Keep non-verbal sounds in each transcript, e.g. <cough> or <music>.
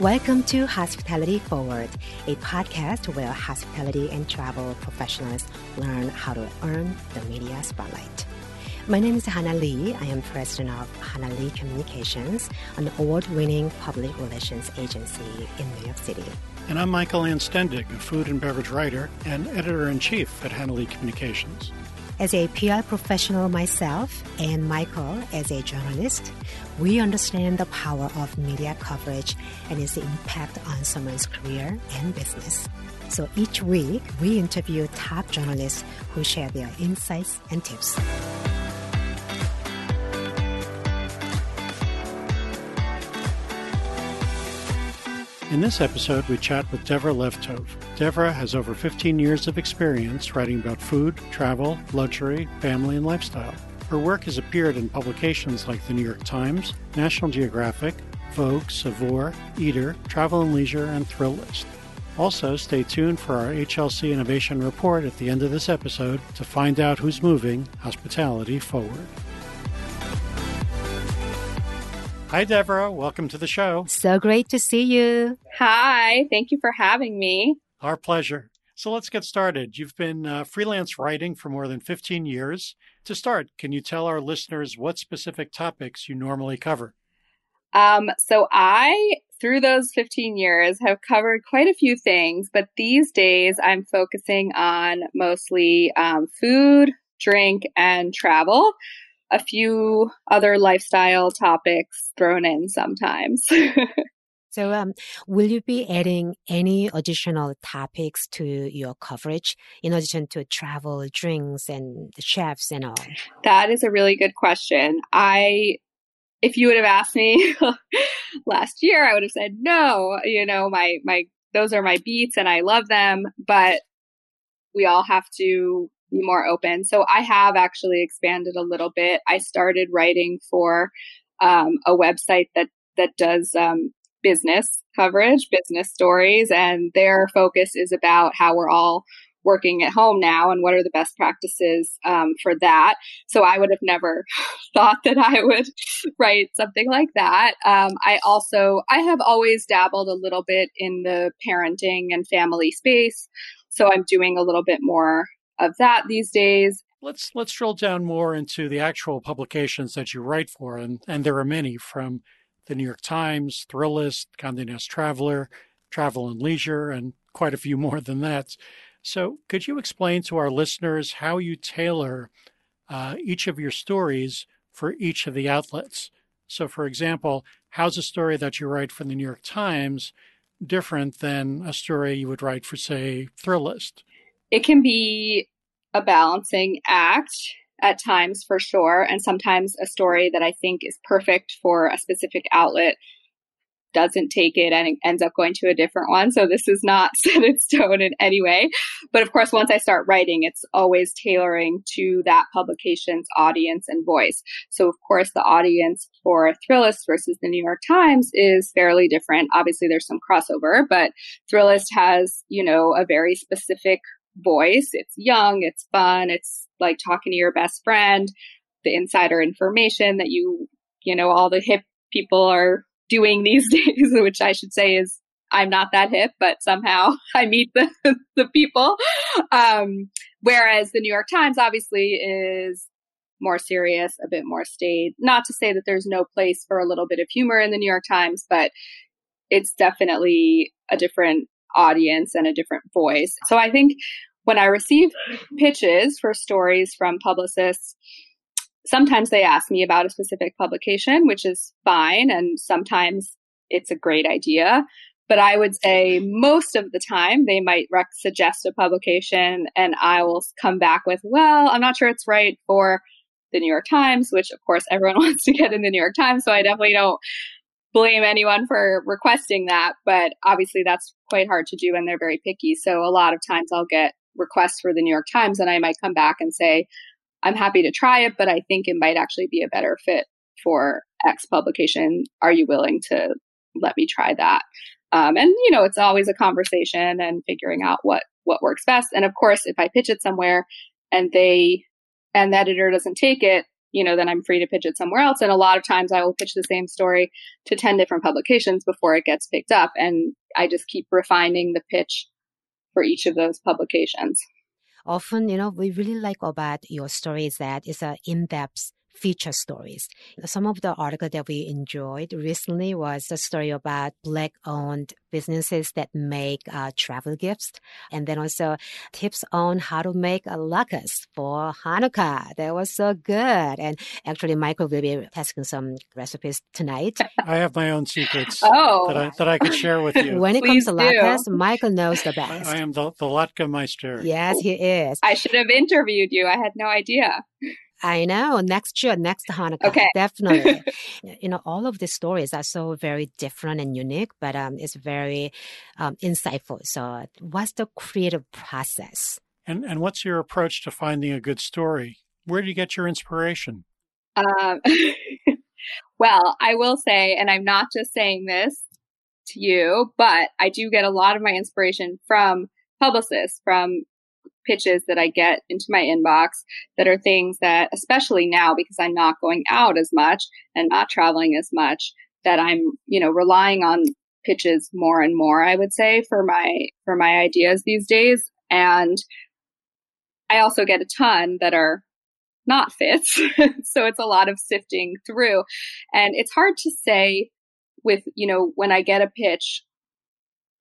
Welcome to Hospitality Forward, a podcast where hospitality and travel professionals learn how to earn the media spotlight. My name is Hannah Lee. I am president of Hannah Lee Communications, an award winning public relations agency in New York City. And I'm Michael Anstendig, a food and beverage writer and editor in chief at Hannah Lee Communications. As a PR professional myself and Michael as a journalist, we understand the power of media coverage and its impact on someone's career and business. So each week, we interview top journalists who share their insights and tips. In this episode, we chat with Devra Levtov. Devra has over 15 years of experience writing about food, travel, luxury, family, and lifestyle. Her work has appeared in publications like the New York Times, National Geographic, Vogue, Saveur, Eater, Travel and Leisure, and Thrillist. Also, stay tuned for our HLC Innovation Report at the end of this episode to find out who's moving hospitality forward. Hi, Devra. Welcome to the show. So great to see you. Hi. Thank you for having me. Our pleasure. So let's get started. You've been uh, freelance writing for more than 15 years. To start, can you tell our listeners what specific topics you normally cover? Um, so I, through those 15 years, have covered quite a few things, but these days I'm focusing on mostly um, food, drink, and travel a few other lifestyle topics thrown in sometimes. <laughs> so, um, will you be adding any additional topics to your coverage in addition to travel, drinks, and the chefs and all? That is a really good question. I if you would have asked me <laughs> last year, I would have said no. You know, my my those are my beats and I love them, but we all have to be more open. So I have actually expanded a little bit. I started writing for um, a website that that does um, business coverage, business stories, and their focus is about how we're all working at home now and what are the best practices um, for that. So I would have never <laughs> thought that I would <laughs> write something like that. Um, I also I have always dabbled a little bit in the parenting and family space. So I'm doing a little bit more of that these days. Let's let's drill down more into the actual publications that you write for, and and there are many from the New York Times, Thrillist, Condé Nast Traveler, Travel and Leisure, and quite a few more than that. So, could you explain to our listeners how you tailor uh, each of your stories for each of the outlets? So, for example, how's a story that you write for the New York Times different than a story you would write for, say, Thrillist? It can be a balancing act at times for sure. And sometimes a story that I think is perfect for a specific outlet doesn't take it and it ends up going to a different one. So this is not <laughs> set in stone in any way. But of course, once I start writing, it's always tailoring to that publication's audience and voice. So of course, the audience for Thrillist versus the New York Times is fairly different. Obviously, there's some crossover, but Thrillist has, you know, a very specific voice. It's young, it's fun, it's like talking to your best friend, the insider information that you, you know, all the hip people are doing <laughs> these days, which I should say is I'm not that hip, but somehow <laughs> I meet the, <laughs> the people. Um, whereas the New York Times obviously is more serious, a bit more staid. Not to say that there's no place for a little bit of humor in the New York Times, but it's definitely a different audience and a different voice. So I think when I receive pitches for stories from publicists, sometimes they ask me about a specific publication, which is fine. And sometimes it's a great idea. But I would say most of the time they might rec- suggest a publication and I will come back with, well, I'm not sure it's right for the New York Times, which of course everyone <laughs> wants to get in the New York Times. So I definitely don't blame anyone for requesting that. But obviously that's quite hard to do and they're very picky. So a lot of times I'll get request for the New York Times, and I might come back and say, I'm happy to try it, but I think it might actually be a better fit for X publication. Are you willing to let me try that? Um, and you know, it's always a conversation and figuring out what what works best. And of course, if I pitch it somewhere and they and the editor doesn't take it, you know, then I'm free to pitch it somewhere else. And a lot of times I will pitch the same story to 10 different publications before it gets picked up. And I just keep refining the pitch for each of those publications. Often, you know, we really like about your story is that it's an in-depth feature stories. Some of the article that we enjoyed recently was a story about black owned businesses that make uh, travel gifts and then also tips on how to make a latkes for Hanukkah. That was so good. And actually, Michael will be testing some recipes tonight. <laughs> I have my own secrets <laughs> oh. that, I, that I could share with you. When it Please comes to do. latkes, Michael knows the best. I, I am the, the Latke Meister. Yes, he is. I should have interviewed you. I had no idea. I know. Next year, next Hanukkah. Okay. Definitely. <laughs> you know, all of these stories are so very different and unique, but um, it's very um, insightful. So, what's the creative process? And, and what's your approach to finding a good story? Where do you get your inspiration? Um, <laughs> well, I will say, and I'm not just saying this to you, but I do get a lot of my inspiration from publicists, from pitches that I get into my inbox that are things that, especially now, because I'm not going out as much and not traveling as much, that I'm, you know, relying on pitches more and more, I would say, for my, for my ideas these days. And I also get a ton that are not fits. <laughs> so it's a lot of sifting through. And it's hard to say with, you know, when I get a pitch,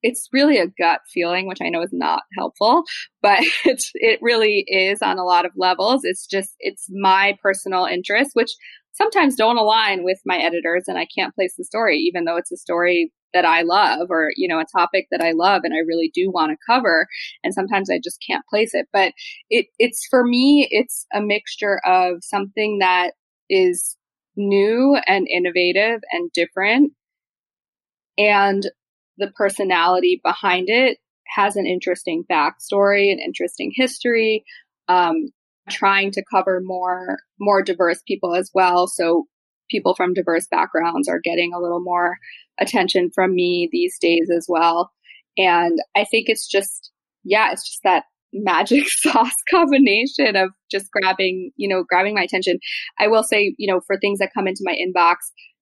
it's really a gut feeling, which I know is not helpful, but <laughs> it's, it really is on a lot of levels. It's just, it's my personal interest, which sometimes don't align with my editors and I can't place the story, even though it's a story that I love or, you know, a topic that I love and I really do want to cover. And sometimes I just can't place it. But it, it's for me, it's a mixture of something that is new and innovative and different and the personality behind it has an interesting backstory, an interesting history, um, trying to cover more, more diverse people as well. So people from diverse backgrounds are getting a little more attention from me these days as well. And I think it's just, yeah, it's just that <laughs> magic sauce combination of just grabbing, you know, grabbing my attention. I will say, you know, for things that come into my inbox,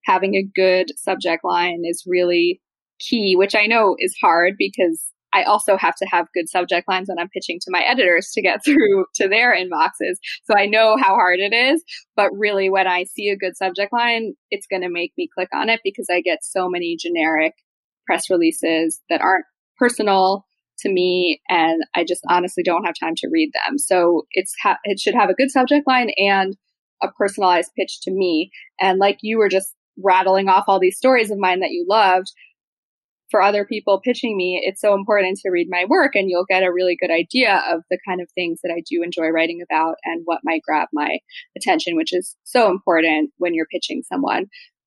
having a good subject line is really key, which I know is hard because I also have to have good subject lines when I'm pitching to my editors to get <laughs> through to their inboxes. So I know how hard it is. But really, when I see a good subject line, it's going to make me click on it because I get so many generic press releases that aren't personal to me and I just honestly don't have time to read them. So it's ha- it should have a good subject line and a personalized pitch to me. And like you were just rattling off all these stories of mine that you loved, for other people pitching me, it's so important to read my work and you'll get a really good idea of the kind of things that I do enjoy writing about and what might grab my attention, which is so important when you're pitching someone.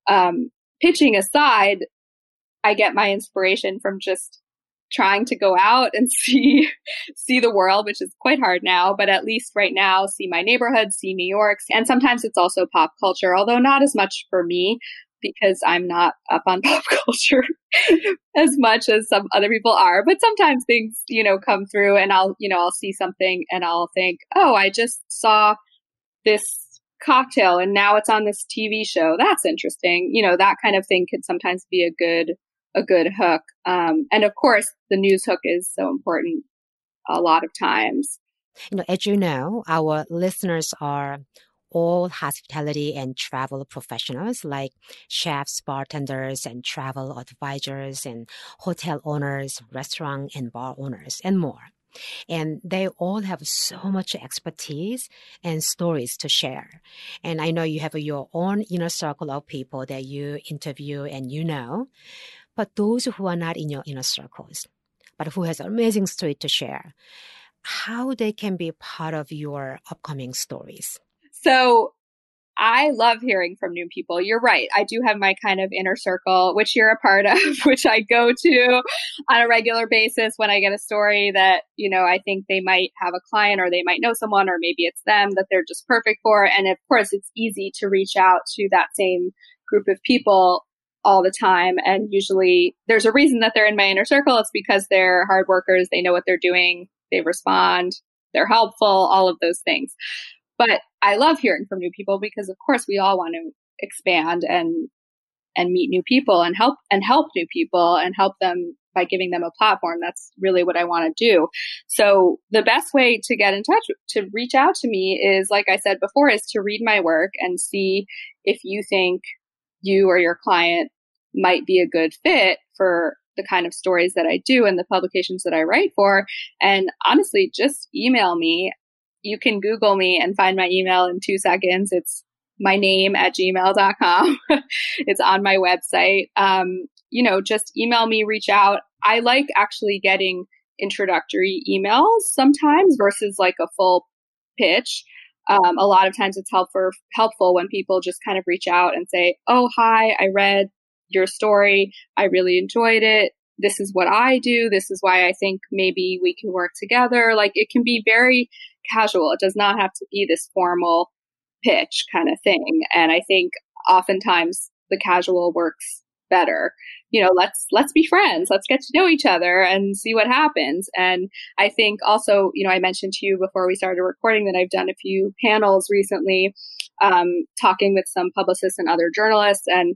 Um, pitching aside, I get my inspiration from just trying to go out and <laughs> see see the world which is quite hard now but at least right now see my neighborhood see new york and sometimes it's also pop culture although not as much for me because I'm not up on <laughs> pop culture as much as some other people are. But sometimes things, you know, come through and I'll, you know, I'll see something and I'll think, oh, I just saw this cocktail and now it's on this TV show. That's interesting. You know, that kind of thing could sometimes be a good, a good hook. Um, and of course, the news hook is so important a lot of times. You know, as you know, our listeners are all hospitality and travel professionals like chefs, bartenders, and travel advisors, and hotel owners, restaurant and bar owners, and more. And they all have so much expertise and stories to share. And I know you have your own inner circle of people that you interview and you know, but those who are not in your inner circles, but who has amazing story to share, how they can be part of your upcoming stories. So I love hearing from new people. You're right. I do have my kind of inner circle, which you're a part of, <laughs> which I go to on a regular basis when I get a story that, you know, I think they might have a client or they might know someone or maybe it's them that they're just perfect for. And of course, it's easy to reach out to that same group of people all the time. And usually there's a reason that they're in my inner circle. It's because they're hard workers. They know what they're doing. They respond. They're helpful, all of those things. But I love hearing from new people because of course we all want to expand and and meet new people and help and help new people and help them by giving them a platform. That's really what I want to do. So the best way to get in touch, to reach out to me is, like I said before, is to read my work and see if you think you or your client might be a good fit for the kind of stories that I do and the publications that I write for. And honestly, just email me. You can Google me and find my email in two seconds. It's my name at gmail.com. <laughs> it's on my website. Um, you know, just email me, reach out. I like actually getting introductory emails sometimes versus like a full pitch. Um, a lot of times it's helpful helpful when people just kind of reach out and say, "Oh, hi, I read your story. I really enjoyed it. This is what I do. This is why I think maybe we can work together." Like it can be very casual. It does not have to be this formal pitch kind of thing. And I think oftentimes the casual works better. You know let's let's be friends. Let's get to know each other and see what happens. And i think also you know i mentioned to you before we started recording that i've done a few panels recently um, talking with some publicists and other journalists. And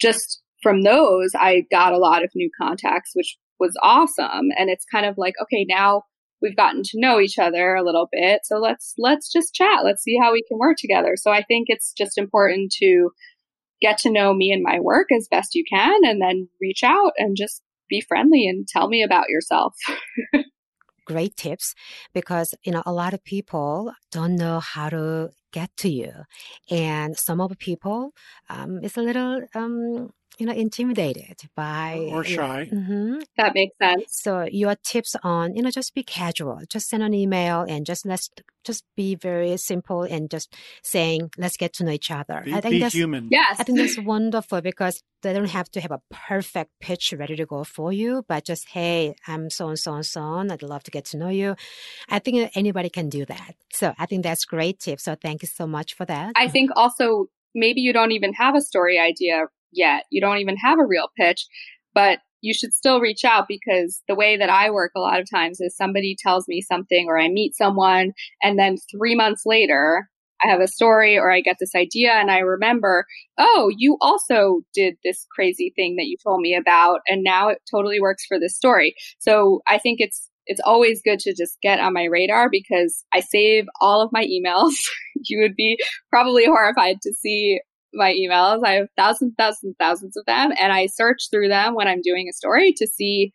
just from those i got a lot of new contacts which was awesome. And it's kind of like okay now we've gotten to know each other a little bit. So let's let's just chat. Let's see how we can work together. So I think it's just important to get to know me and my work as best you can and then reach out and just be friendly and tell me about yourself. <laughs> Great tips because you know a lot of people don't know how to get to you and some of the people um, it's a little um, you know, intimidated by or shy. Mm-hmm. That makes sense. So your tips on, you know, just be casual, just send an email and just let's just be very simple and just saying, let's get to know each other. Be, I think that's human. Yes. I think that's wonderful because they don't have to have a perfect pitch ready to go for you, but just, hey, I'm so and so and so on. I'd love to get to know you. I think anybody can do that. So I think that's great tip. So thank you so much for that. I think also maybe you don't even have a story idea yet. You don't even have a real pitch, but you should still reach out because the way that I work a lot of times is somebody tells me something or I meet someone and then three months later, I have a story or I get this idea and I remember, oh, you also did this crazy thing that you told me about and now it totally works for this story. So I think it's it's always good to just get on my radar because I save all of my emails. <laughs> you would be probably horrified to see my emails. I have thousands, thousands, thousands of them, and I search through them when I'm doing a story to see,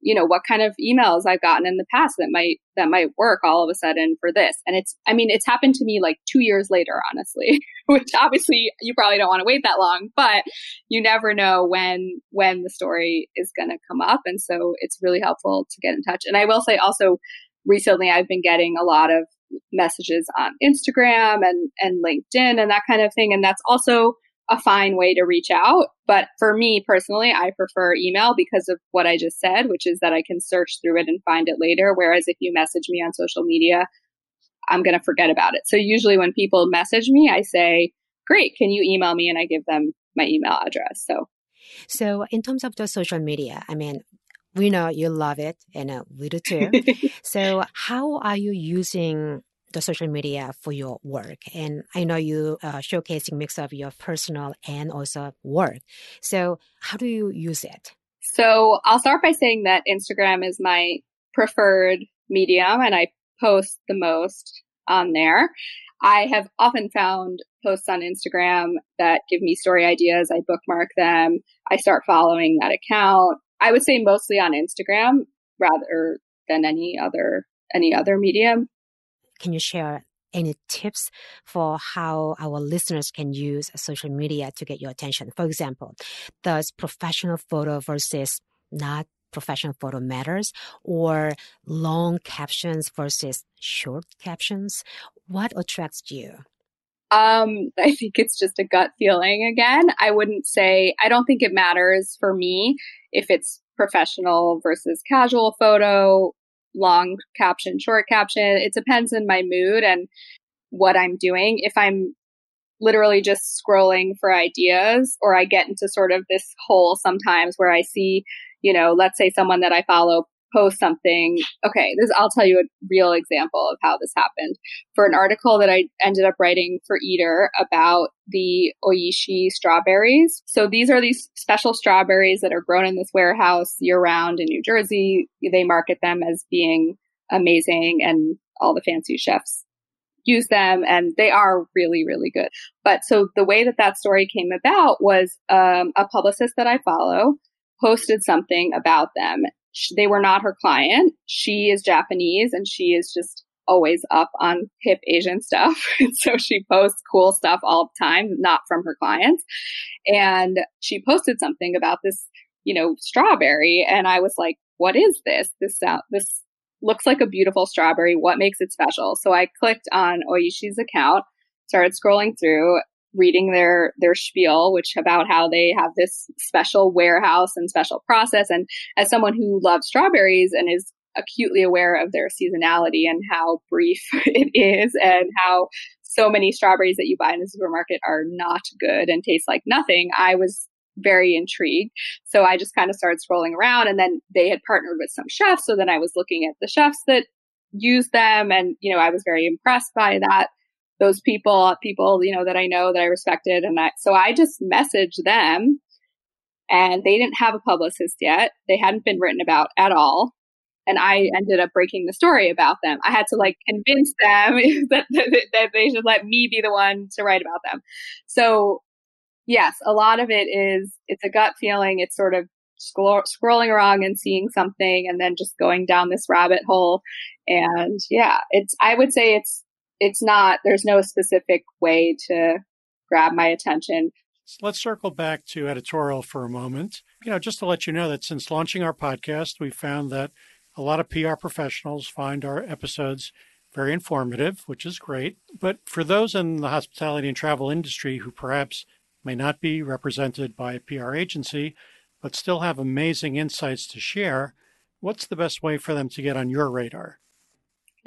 you know, what kind of emails I've gotten in the past that might that might work all of a sudden for this. And it's, I mean, it's happened to me like two years later, honestly, <laughs> which obviously you probably don't want to wait that long, but you never know when when the story is going to come up, and so it's really helpful to get in touch. And I will say also, recently I've been getting a lot of messages on Instagram and, and LinkedIn and that kind of thing. And that's also a fine way to reach out. But for me personally, I prefer email because of what I just said, which is that I can search through it and find it later. Whereas if you message me on social media, I'm going to forget about it. So usually when people message me, I say, great, can you email me? And I give them my email address. So, so in terms of the social media, I mean, we know you love it, and uh, we do too. <laughs> so, how are you using the social media for your work? And I know you uh, showcasing mix of your personal and also work. So, how do you use it? So, I'll start by saying that Instagram is my preferred medium, and I post the most on there. I have often found posts on Instagram that give me story ideas. I bookmark them. I start following that account. I would say mostly on Instagram rather than any other any other medium. Can you share any tips for how our listeners can use social media to get your attention? For example, does professional photo versus not professional photo matters or long captions versus short captions? What attracts you? Um, <laughs> I think it's just a gut feeling again. I wouldn't say, I don't think it matters for me if it's professional versus casual photo, long caption, short caption. It depends on my mood and what I'm doing. If I'm literally just scrolling for ideas or I get into sort of this hole sometimes where I see, you know, let's say someone that I follow post something. Okay, this I'll tell you a real example of how this happened. For an article that I ended up writing for Eater about the Oishii strawberries. So these are these special strawberries that are grown in this warehouse year round in New Jersey. They market them as being amazing and all the fancy chefs use them and they are really, really good. But so the way that that story came about was um, a publicist that I follow posted something about them they were not her client. She is Japanese and she is just always up on hip Asian stuff. <laughs> so she posts cool stuff all the time, not from her clients. And she posted something about this, you know, strawberry. And I was like, what is this? This this looks like a beautiful strawberry. What makes it special? So I clicked on Oishii's account, started scrolling through reading their their spiel which about how they have this special warehouse and special process. And as someone who loves strawberries and is acutely aware of their seasonality and how brief <laughs> it is and how so many strawberries that you buy in the supermarket are not good and taste like nothing i was very intrigued. So i just kind of started scrolling around and then they had partnered with some chefs. So then i was looking at the chefs that use them and you know i was very impressed by that those people, people, you know, that I know that I respected. And that, so I just messaged them and they didn't have a publicist yet. They hadn't been written about at all. And I ended up breaking the story about them. I had to like convince them <laughs> that, that, that they should let me be the one to write about them. So yes, a lot of it is, it's a gut feeling. It's sort of scrolling around and seeing something and then just going down this rabbit hole. And yeah, it's, I would say it's it's not, there's no specific way to grab my attention. Let's circle back to editorial for a moment. You know, just to let you know that since launching our podcast, we found that a lot of PR professionals find our episodes very informative, which is great. But for those in the hospitality and travel industry who perhaps may not be represented by a PR agency, but still have amazing insights to share, what's the best way for them to get on your radar?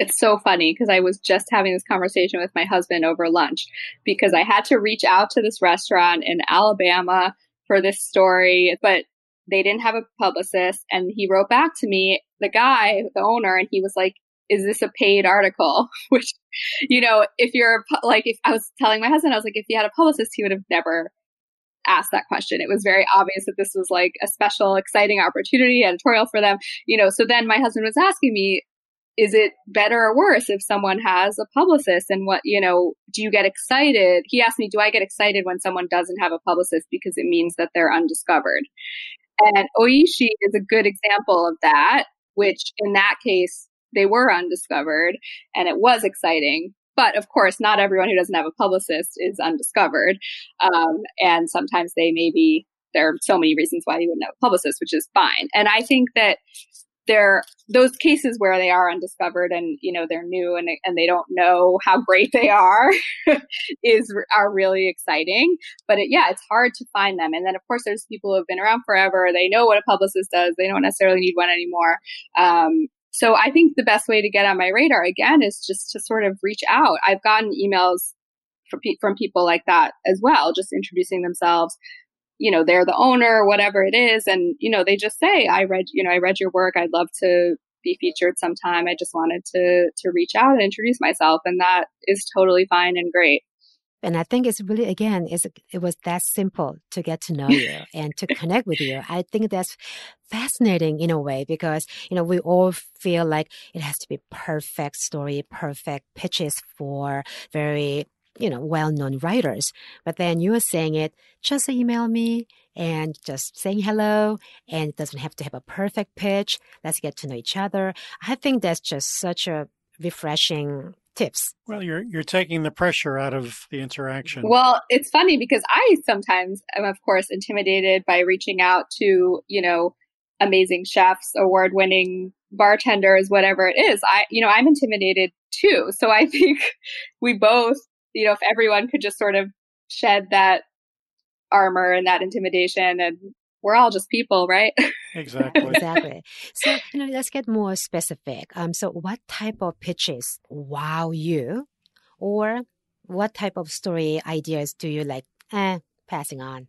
It's so funny because I was just having this conversation with my husband over lunch because I had to reach out to this restaurant in Alabama for this story, but they didn't have a publicist. And he wrote back to me, the guy, the owner, and he was like, is this a paid article? <laughs> Which, you know, if you're like, if I was telling my husband, I was like, if he had a publicist, he would have never asked that question. It was very obvious that this was like a special, exciting opportunity, editorial for them, you know. So then my husband was asking me, is it better or worse if someone has a publicist? And what you know do you get excited? He asked me do i get excited when someone doesn't have a publicist because it means that they're undiscovered? And oishii is a good example of that which in that case they were undiscovered and it was exciting. But of course not everyone who doesn't have a publicist is undiscovered. Um, and sometimes they may be there are so many reasons why you wouldn't have a publicist which is fine. And i think that there those cases where they are undiscovered and you know they're new and and they don't know how great they are <laughs> is are really exciting. But it, yeah it's hard to find them. And then of course there's people who have been around forever. They know what a publicist does. They don't necessarily need one anymore. Um, so i think the best way to get on my radar again is just to sort of reach out. I've gotten emails from, from people like that as well just introducing themselves you know, they're the owner, whatever it is. And, you know, they just say, I read, you know, I read your work. I'd love to be featured sometime. I just wanted to, to reach out and introduce myself. And that is totally fine and great. And I think it's really, again, it's, it was that simple to get to know you <laughs> and to connect with you. I think that's fascinating in a way because, you know, we all feel like it has to be perfect story, perfect pitches for very you know, well-known writers. But then you are saying it, just email me and just saying hello and it doesn't have to have a perfect pitch. Let's get to know each other. I think that's just such a refreshing tips. Well, you're you're taking the pressure out of the interaction. Well, it's funny because I sometimes am of course intimidated by reaching out to, you know, amazing chefs, award-winning bartenders, whatever it is. I you know, I'm intimidated too. So I <laughs> think we both you know, if everyone could just sort of shed that armor and that intimidation and we're all just people, right? <laughs> Exactly. exactly. So, you know, let's get more specific. Um, so what type of pitches wow you or what type of story ideas do you like, eh, passing on?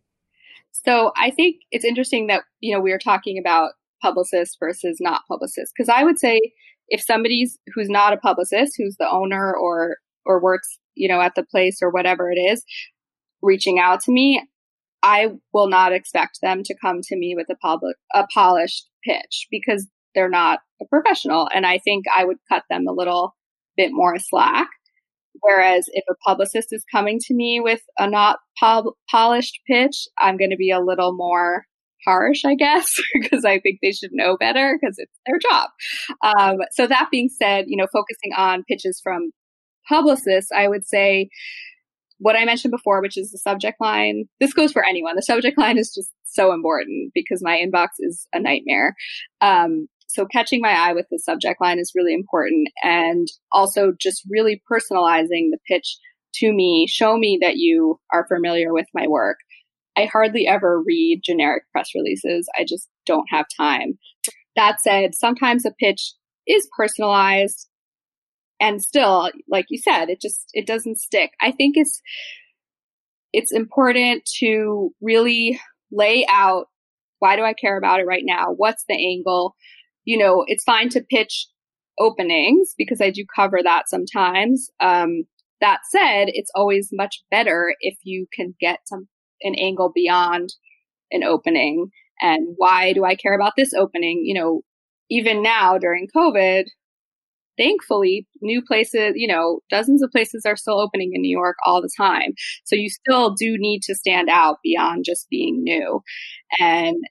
So I think it's interesting that, you know, we are talking about publicists versus not publicists. Because I would say if somebody's who's not a publicist, who's the owner or or works, you know, at the place or whatever it is, reaching out to me, I will not expect them to come to me with a public a polished pitch because they're not a professional. And I think I would cut them a little bit more slack. Whereas if a publicist is coming to me with a not pol- polished pitch, I'm going to be a little more harsh, I guess, <laughs> because I think they should know better because it's their job. Um, so that being said, you know, focusing on pitches from publicists, I would say what I mentioned before, which is the subject line. This goes for anyone. The subject line is just so important because my inbox is a nightmare. Um, so catching my eye with the subject line is really important and also just really personalizing the pitch to me show me that you are familiar with my work i hardly ever read generic press releases i just don't have time that said sometimes a pitch is personalized and still like you said it just it doesn't stick i think it's it's important to really lay out why do i care about it right now what's the angle you know, it's fine to pitch openings because I do cover that sometimes. Um, that said, it's always much better if you can get some an angle beyond an opening. And why do I care about this opening? You know, even now during COVID, thankfully, new places, you know, dozens of places are still opening in New York all the time. So you still do need to stand out beyond just being new. And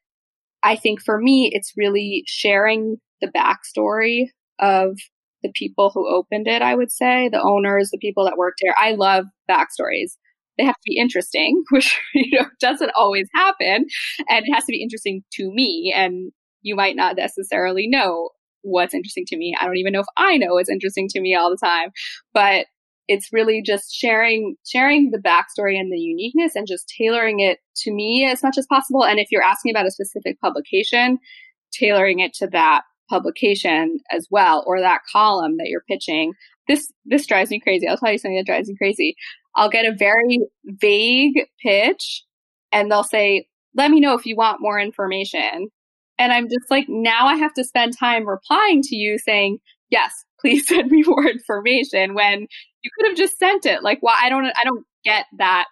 I think for me, it's really sharing the backstory of the people who opened it, I would say, the owners, the people that worked there. I love backstories. They have to be interesting, <laughs> which you know doesn't always happen. And it has to be interesting to me. And you might not necessarily know what's interesting to me. I don't even know if I know what's interesting to me all the time. But it's really just sharing sharing the backstory and the uniqueness and just tailoring it to me as much as possible and if you're asking about a specific publication tailoring it to that publication as well or that column that you're pitching this this drives me crazy i'll tell you something that drives me crazy i'll get a very vague pitch and they'll say let me know if you want more information and i'm just like now i have to spend time replying to you saying yes please <laughs> send me more information when you could have just sent it. Like, why? I don't, I don't get that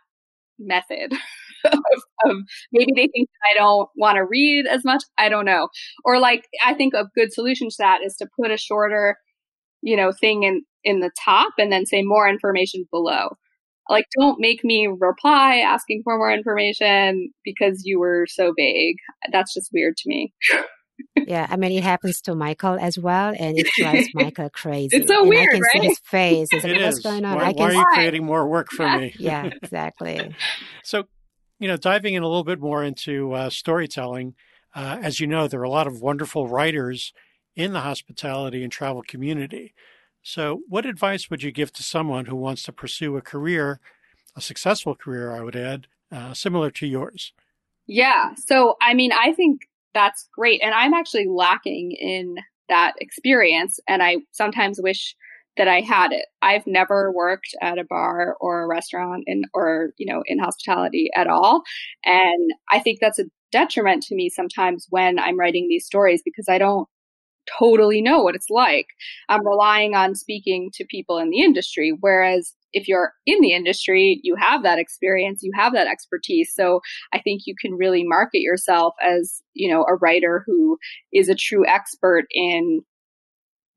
method. <laughs> maybe they think I don't want to read as much. I don't know. Or like, I think a good solution to that is to put a shorter, you know, thing in in the top and then say more information below. Like, don't make me reply asking for more information because you were so vague. That's just weird to me. <laughs> yeah, I mean, it happens to Michael as well, and it drives <laughs> Michael crazy. It's so and weird, I can right? see his face. It's It what's is. going on? Why, I why are can you creating more work for me? <laughs> yeah, exactly. So, you know, diving in a little bit more into uh, storytelling, uh, as you know, there are a lot of wonderful writers in the hospitality and travel community. So, what advice would you give to someone who wants to pursue a career, a successful career, I would add, uh, similar to yours? Yeah. So, I mean, I think that's great. And I'm actually lacking in that experience. And I sometimes wish that I had it. I've never worked at a bar or a restaurant in, or, you know, in hospitality at all. And I think that's a detriment to me sometimes when I'm writing these stories because I don't totally know what it's like. I'm relying on speaking to people in the industry. Whereas if you're in the industry, you have that experience, you have that expertise. So I think you can really market yourself as, you know, a writer who is a true expert in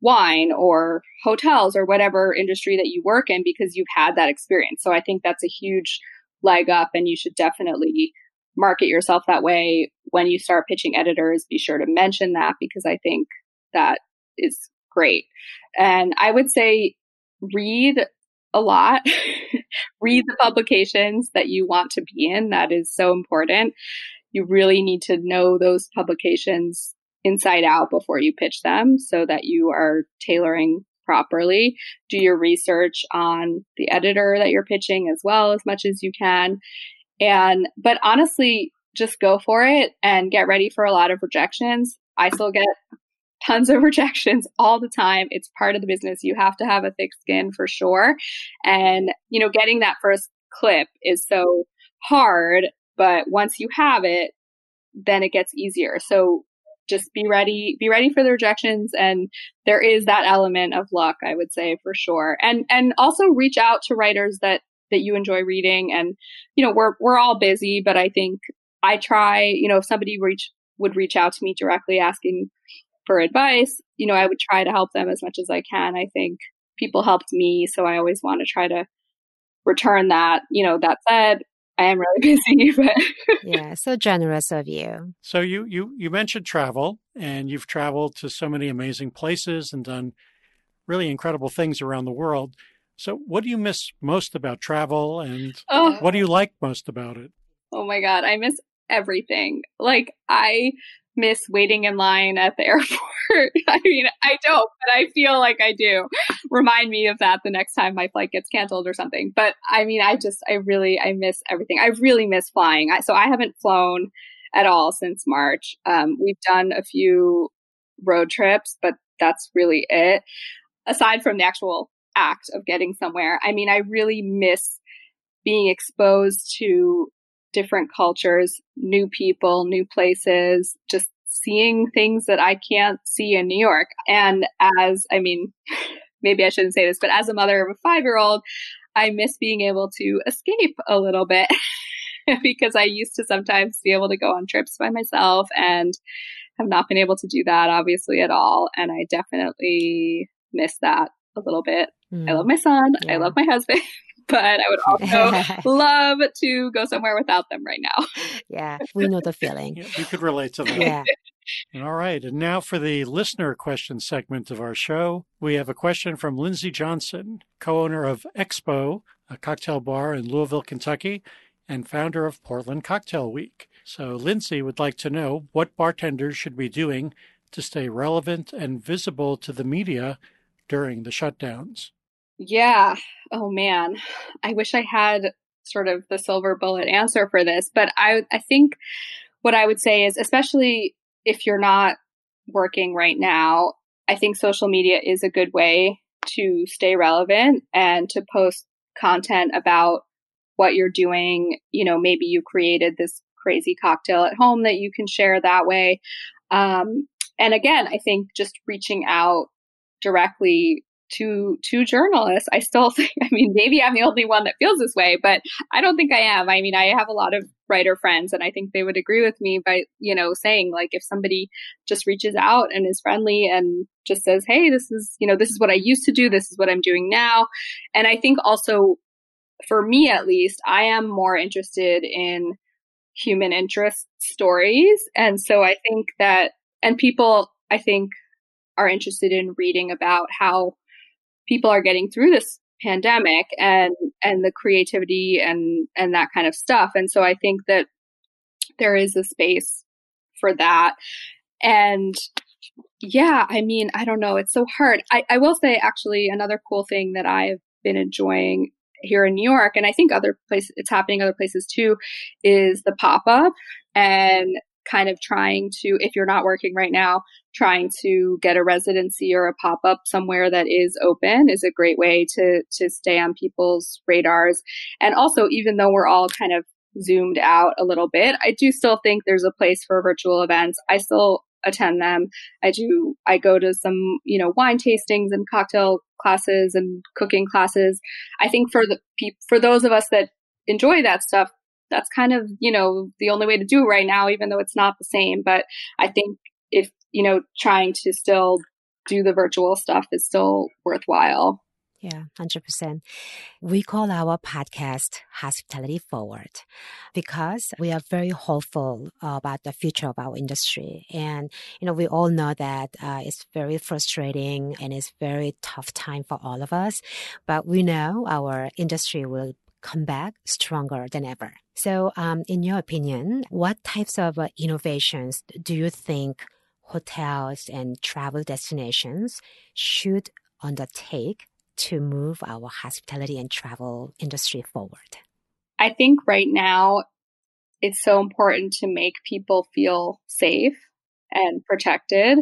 wine or hotels or whatever industry that you work in because you've had that experience. So I think that's a huge leg up and you should definitely market yourself that way when you start pitching editors be sure to mention that because i think that is great and i would say read a lot. <laughs> Read the publications that you want to be in. That is so important. You really need to know those publications inside out before you pitch them so that you are tailoring properly. Do your research on the editor that you're pitching as well as much as you can. And, but honestly, just go for it and get ready for a lot of rejections. I still get tons of <laughs> rejections all the time. It's part of the business. You have to have a thick skin for sure. And, you know, getting that first clip is so hard, but once you have it, then it gets easier. So just be ready, be ready for the rejections. And there is that element of luck, I would say for sure. And, and also reach out to writers that, that you enjoy reading. And, you know, we're, we're all busy, but I think I try, you know, if somebody reach, would reach out to me directly asking for advice, you know, I would try to help them as much as I can. I think people helped me. So I always want to try to return that. You know, that said, I am really <laughs> busy, but yeah, so generous of you. So you you you mentioned travel, and you've traveled to so many amazing places and done really incredible things around the world. So, what do you miss most about travel, and oh. what do you like most about it? Oh my god, I miss everything. Like I miss waiting in line at the <laughs> airport. I mean, I don't, but I feel like I do. Remind me of that the next time my flight gets canceled or something. But I mean, I just, I really, I miss everything. I really miss flying. I, so I haven't flown at all since March. Um, we've done a few road trips, but that's really it. Aside from the actual act of getting somewhere, I mean, I really miss being exposed to different cultures, new people, new places, just seeing things that I can't see in New York. And as, I mean, <laughs> maybe I shouldn't say this, but as a mother of a five year old, I miss being able to escape a little bit <laughs> because I used to sometimes be able to go on trips by myself and have not been able to do that obviously at all. And I definitely miss that a little bit. Mm. I love my son. Yeah. I love my husband. <laughs> <laughs> but I would also <laughs> love to go somewhere without them right now. <laughs> Yeah, we know the feeling. Yeah, we could relate to that. Yeah. All right. And now for the listener question segment of our show. We have a question from Lindsay Johnson, co owner of Expo, a cocktail bar in Louisville, Kentucky, and founder of Portland Cocktail Week. So, Lindsay would like to know what bartenders should be doing to stay relevant and visible to the media during the shutdowns. Yeah. Oh man. I wish I had sort of the silver bullet answer for this, but I I think what I would say is especially if you're not working right now, I think social media is a good way to stay relevant and to post content about what you're doing. You know, maybe you created this crazy cocktail at home that you can share that way. Um, and again, I think just reaching out directly to to journalists. I still <laughs> think I mean maybe I'm the only one that feels this way, but I don't think I am. I mean, I have a lot of writer friends and I think they would agree with me by, you know, saying like if somebody just reaches out and is friendly and just says, "Hey, this is, you know, this is what I used to do, this is what I'm doing now." And I think also for me at least, I am more interested in human interest stories. And so I think that and people I think are interested in reading about how people are getting through this pandemic and and the creativity and and that kind of stuff. And so i think that there is a space for that. And yeah i mean i don't know. It's so hard. I, I will say actually another cool thing that i've been enjoying here in new york and i think other places it's happening other places too is the pop-up. And kind of trying to, if you're not working right now, trying to get a residency or a pop up somewhere that is open is a great way to, to stay on people's radars. And also, even though we're all kind of zoomed out a little bit, I do still think there's a place for virtual events. I still attend them. I do, I go to some, you know, wine tastings and cocktail classes and cooking classes. I think for the, for those of us that enjoy that stuff, that's kind of, you know, the only way to do it right now, even though it's not the same. But I think if, you know, trying to still do the virtual stuff is still worthwhile. Yeah, 100%. We call our podcast Hospitality Forward because we are very hopeful about the future of our industry. And, you know, we all know that uh, it's very frustrating and it's very tough time for all of us, but we know our industry will come back stronger than ever. So, um, in your opinion, what types of uh, innovations do you think hotels and travel destinations should undertake to move our hospitality and travel industry forward? I think right now it's so important to make people feel safe and protected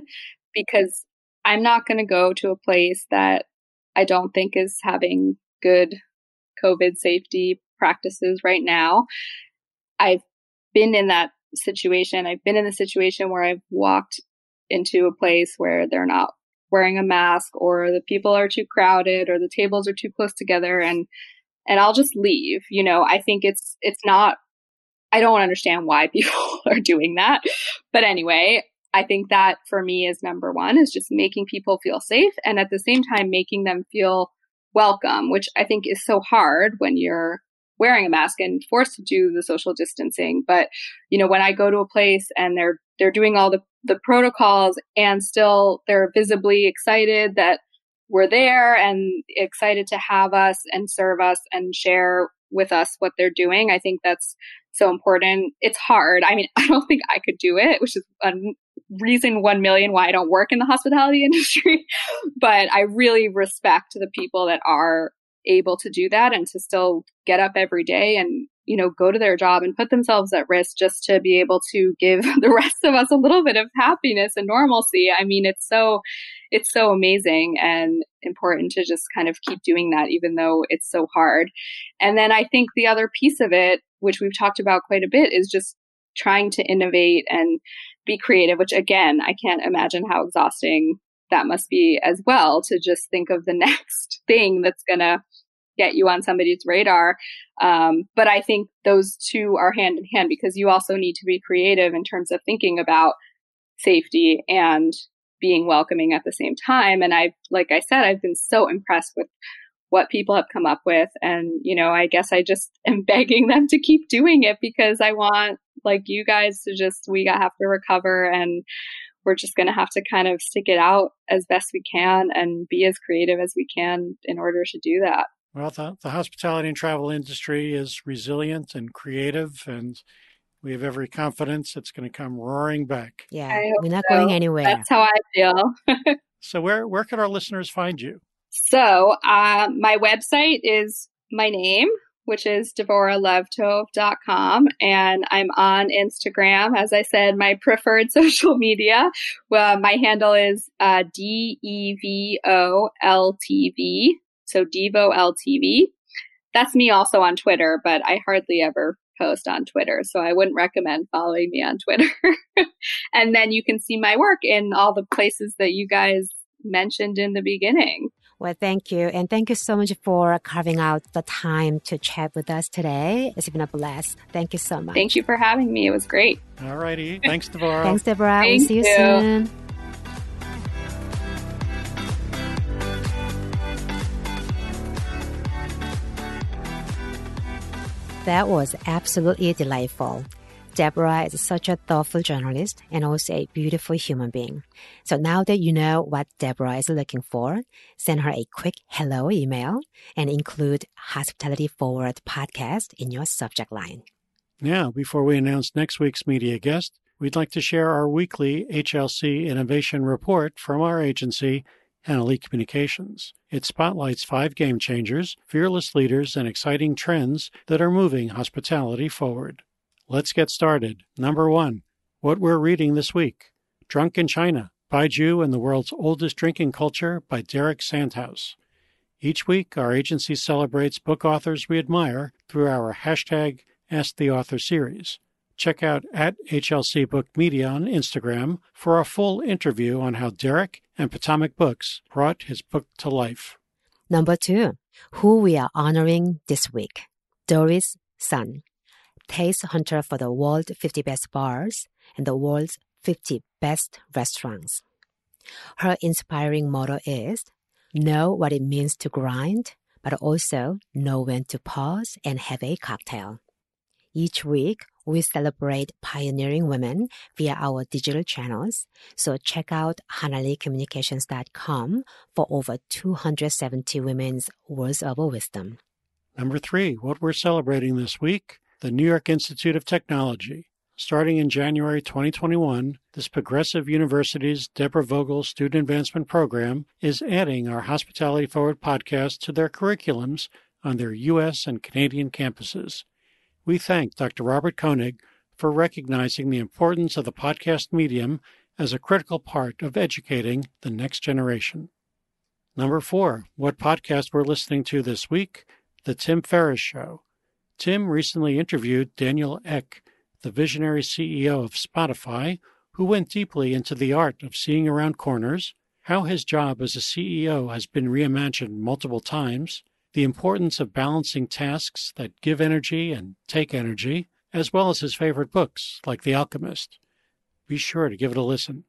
because I'm not going to go to a place that I don't think is having good COVID safety practices right now. I've been in that situation. I've been in the situation where I've walked into a place where they're not wearing a mask or the people are too crowded or the tables are too close together and and I'll just leave. You know, I think it's it's not I don't understand why <laughs> people are doing that. But anyway, I think that for me is number one is just making people feel safe and at the same time making them feel welcome, which I think is so hard when you're wearing a mask and forced to do the social distancing. But, you know, when I go to a place and they're, they're doing all the, the protocols and still they're visibly excited that we're there and excited to have us and serve us and share with us what they're doing. I think that's so important. It's hard. I mean, <laughs> I don't think I could do it, which is a reason 1 million why I don't work in the hospitality <laughs> industry. but I really respect the people that are able to do that and to still get up every day and you know go to their job and put themselves at risk just to be able to give <laughs> the rest of us a little bit of happiness and normalcy. I mean it's so it's so amazing and important to just kind of keep doing that even though it's so hard. And then i think the other piece of it which we've talked about quite a bit is just trying to innovate and be creative which again i can't imagine how exhausting that must be as well to just think of the <laughs> next thing that's going to get you on somebody's radar. Um, but I think those two are hand in hand because you also need to be creative in terms of thinking about safety and being welcoming at the same time. And I, like I said, I've been so impressed with what people have come up with. And, you know, I guess I just <laughs> am begging them to keep doing it because I want like you guys to just, we have to recover and we're just going to have to kind of stick it out as best we can and be as creative as we can in order to do that. Well, the, the hospitality and travel industry is resilient and creative, and we have every confidence it's going to come roaring back. Yeah, we're not so. going anywhere. That's how I feel. <laughs> so, where where can our listeners find you? So, uh, my website is my name, which is devorahlevtov.com. And I'm on Instagram. As I said, my preferred <laughs> social media. Well, my handle is uh, D E V O L T V. So Devo LTV. That's me also on Twitter, but I hardly ever post on Twitter. So I wouldn't recommend following me on Twitter. <laughs> and then you can see my work in all the places that you guys mentioned in the beginning. Well, thank you. And thank you so much for carving out the time to chat with us today. It's been a blast. Thank you so much. Thank you for having me. It was great. All righty. Thanks, Deborah. Thanks, Deborah. Thank we'll see you, you soon. That was absolutely delightful. Deborah is such a thoughtful journalist and also a beautiful human being. So now that you know what Deborah is looking for, send her a quick hello email and include Hospitality Forward podcast in your subject line. Now, before we announce next week's media guest, we'd like to share our weekly HLC Innovation Report from our agency, Elite Communications. It spotlights five game changers, fearless leaders, and exciting trends that are moving hospitality forward. Let's get started. Number one, what we're reading this week Drunk in China Baijiu and the World's Oldest Drinking Culture by Derek Sandhaus. Each week, our agency celebrates book authors we admire through our hashtag Ask the Author series. Check out at HLC Book Media on Instagram for a full interview on how Derek and Potomac Books brought his book to life. Number two, who we are honoring this week Doris Sun, taste hunter for the world's 50 best bars and the world's 50 best restaurants. Her inspiring motto is know what it means to grind, but also know when to pause and have a cocktail. Each week, we celebrate pioneering women via our digital channels, so check out hannaleecommunications.com for over 270 women's words of wisdom. Number three, what we're celebrating this week the New York Institute of Technology. Starting in January 2021, this progressive university's Deborah Vogel Student Advancement Program is adding our Hospitality Forward podcast to their curriculums on their U.S. and Canadian campuses. We thank Dr. Robert Koenig for recognizing the importance of the podcast medium as a critical part of educating the next generation. Number four, what podcast we're listening to this week? The Tim Ferriss Show. Tim recently interviewed Daniel Ek, the visionary CEO of Spotify, who went deeply into the art of seeing around corners, how his job as a CEO has been reimagined multiple times, the importance of balancing tasks that give energy and take energy, as well as his favorite books like The Alchemist. Be sure to give it a listen.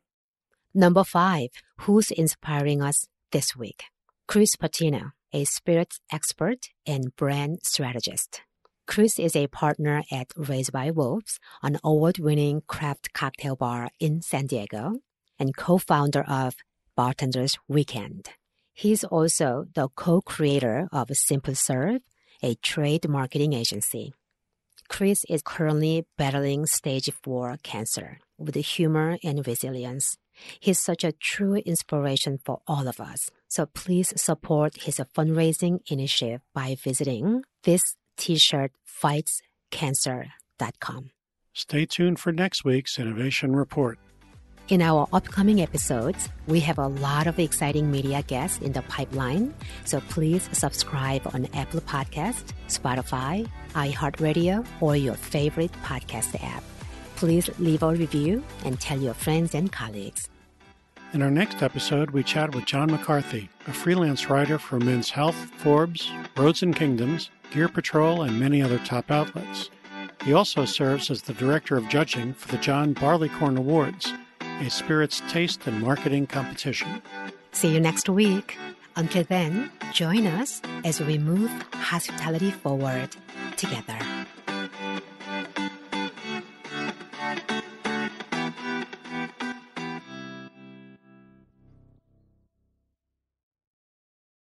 Number five, who's inspiring us this week? Chris Patino, a spirits expert and brand strategist. Chris is a partner at Raised by Wolves, an award-winning craft cocktail bar in San Diego, and co-founder of Bartender's Weekend. He's also the co-creator of Simple Serve, a trade marketing agency. Chris is currently battling stage 4 cancer with humor and resilience. He's such a true inspiration for all of us. So please support his fundraising initiative by visiting this t-shirt fightscancer.com. Stay tuned for next week's Innovation Report. In our upcoming episodes, we have a lot of exciting media guests in the pipeline, so please subscribe on Apple Podcast, Spotify, iHeartRadio, or your favorite podcast app. Please leave a review and tell your friends and colleagues. In our next episode, we chat with John McCarthy, a freelance writer for Men's Health, Forbes, Roads and Kingdoms, Gear Patrol, and many other top outlets. He also serves as the director of judging for the John Barleycorn Awards a spirits taste and marketing competition. See you next week. Until then, join us as we move hospitality forward together.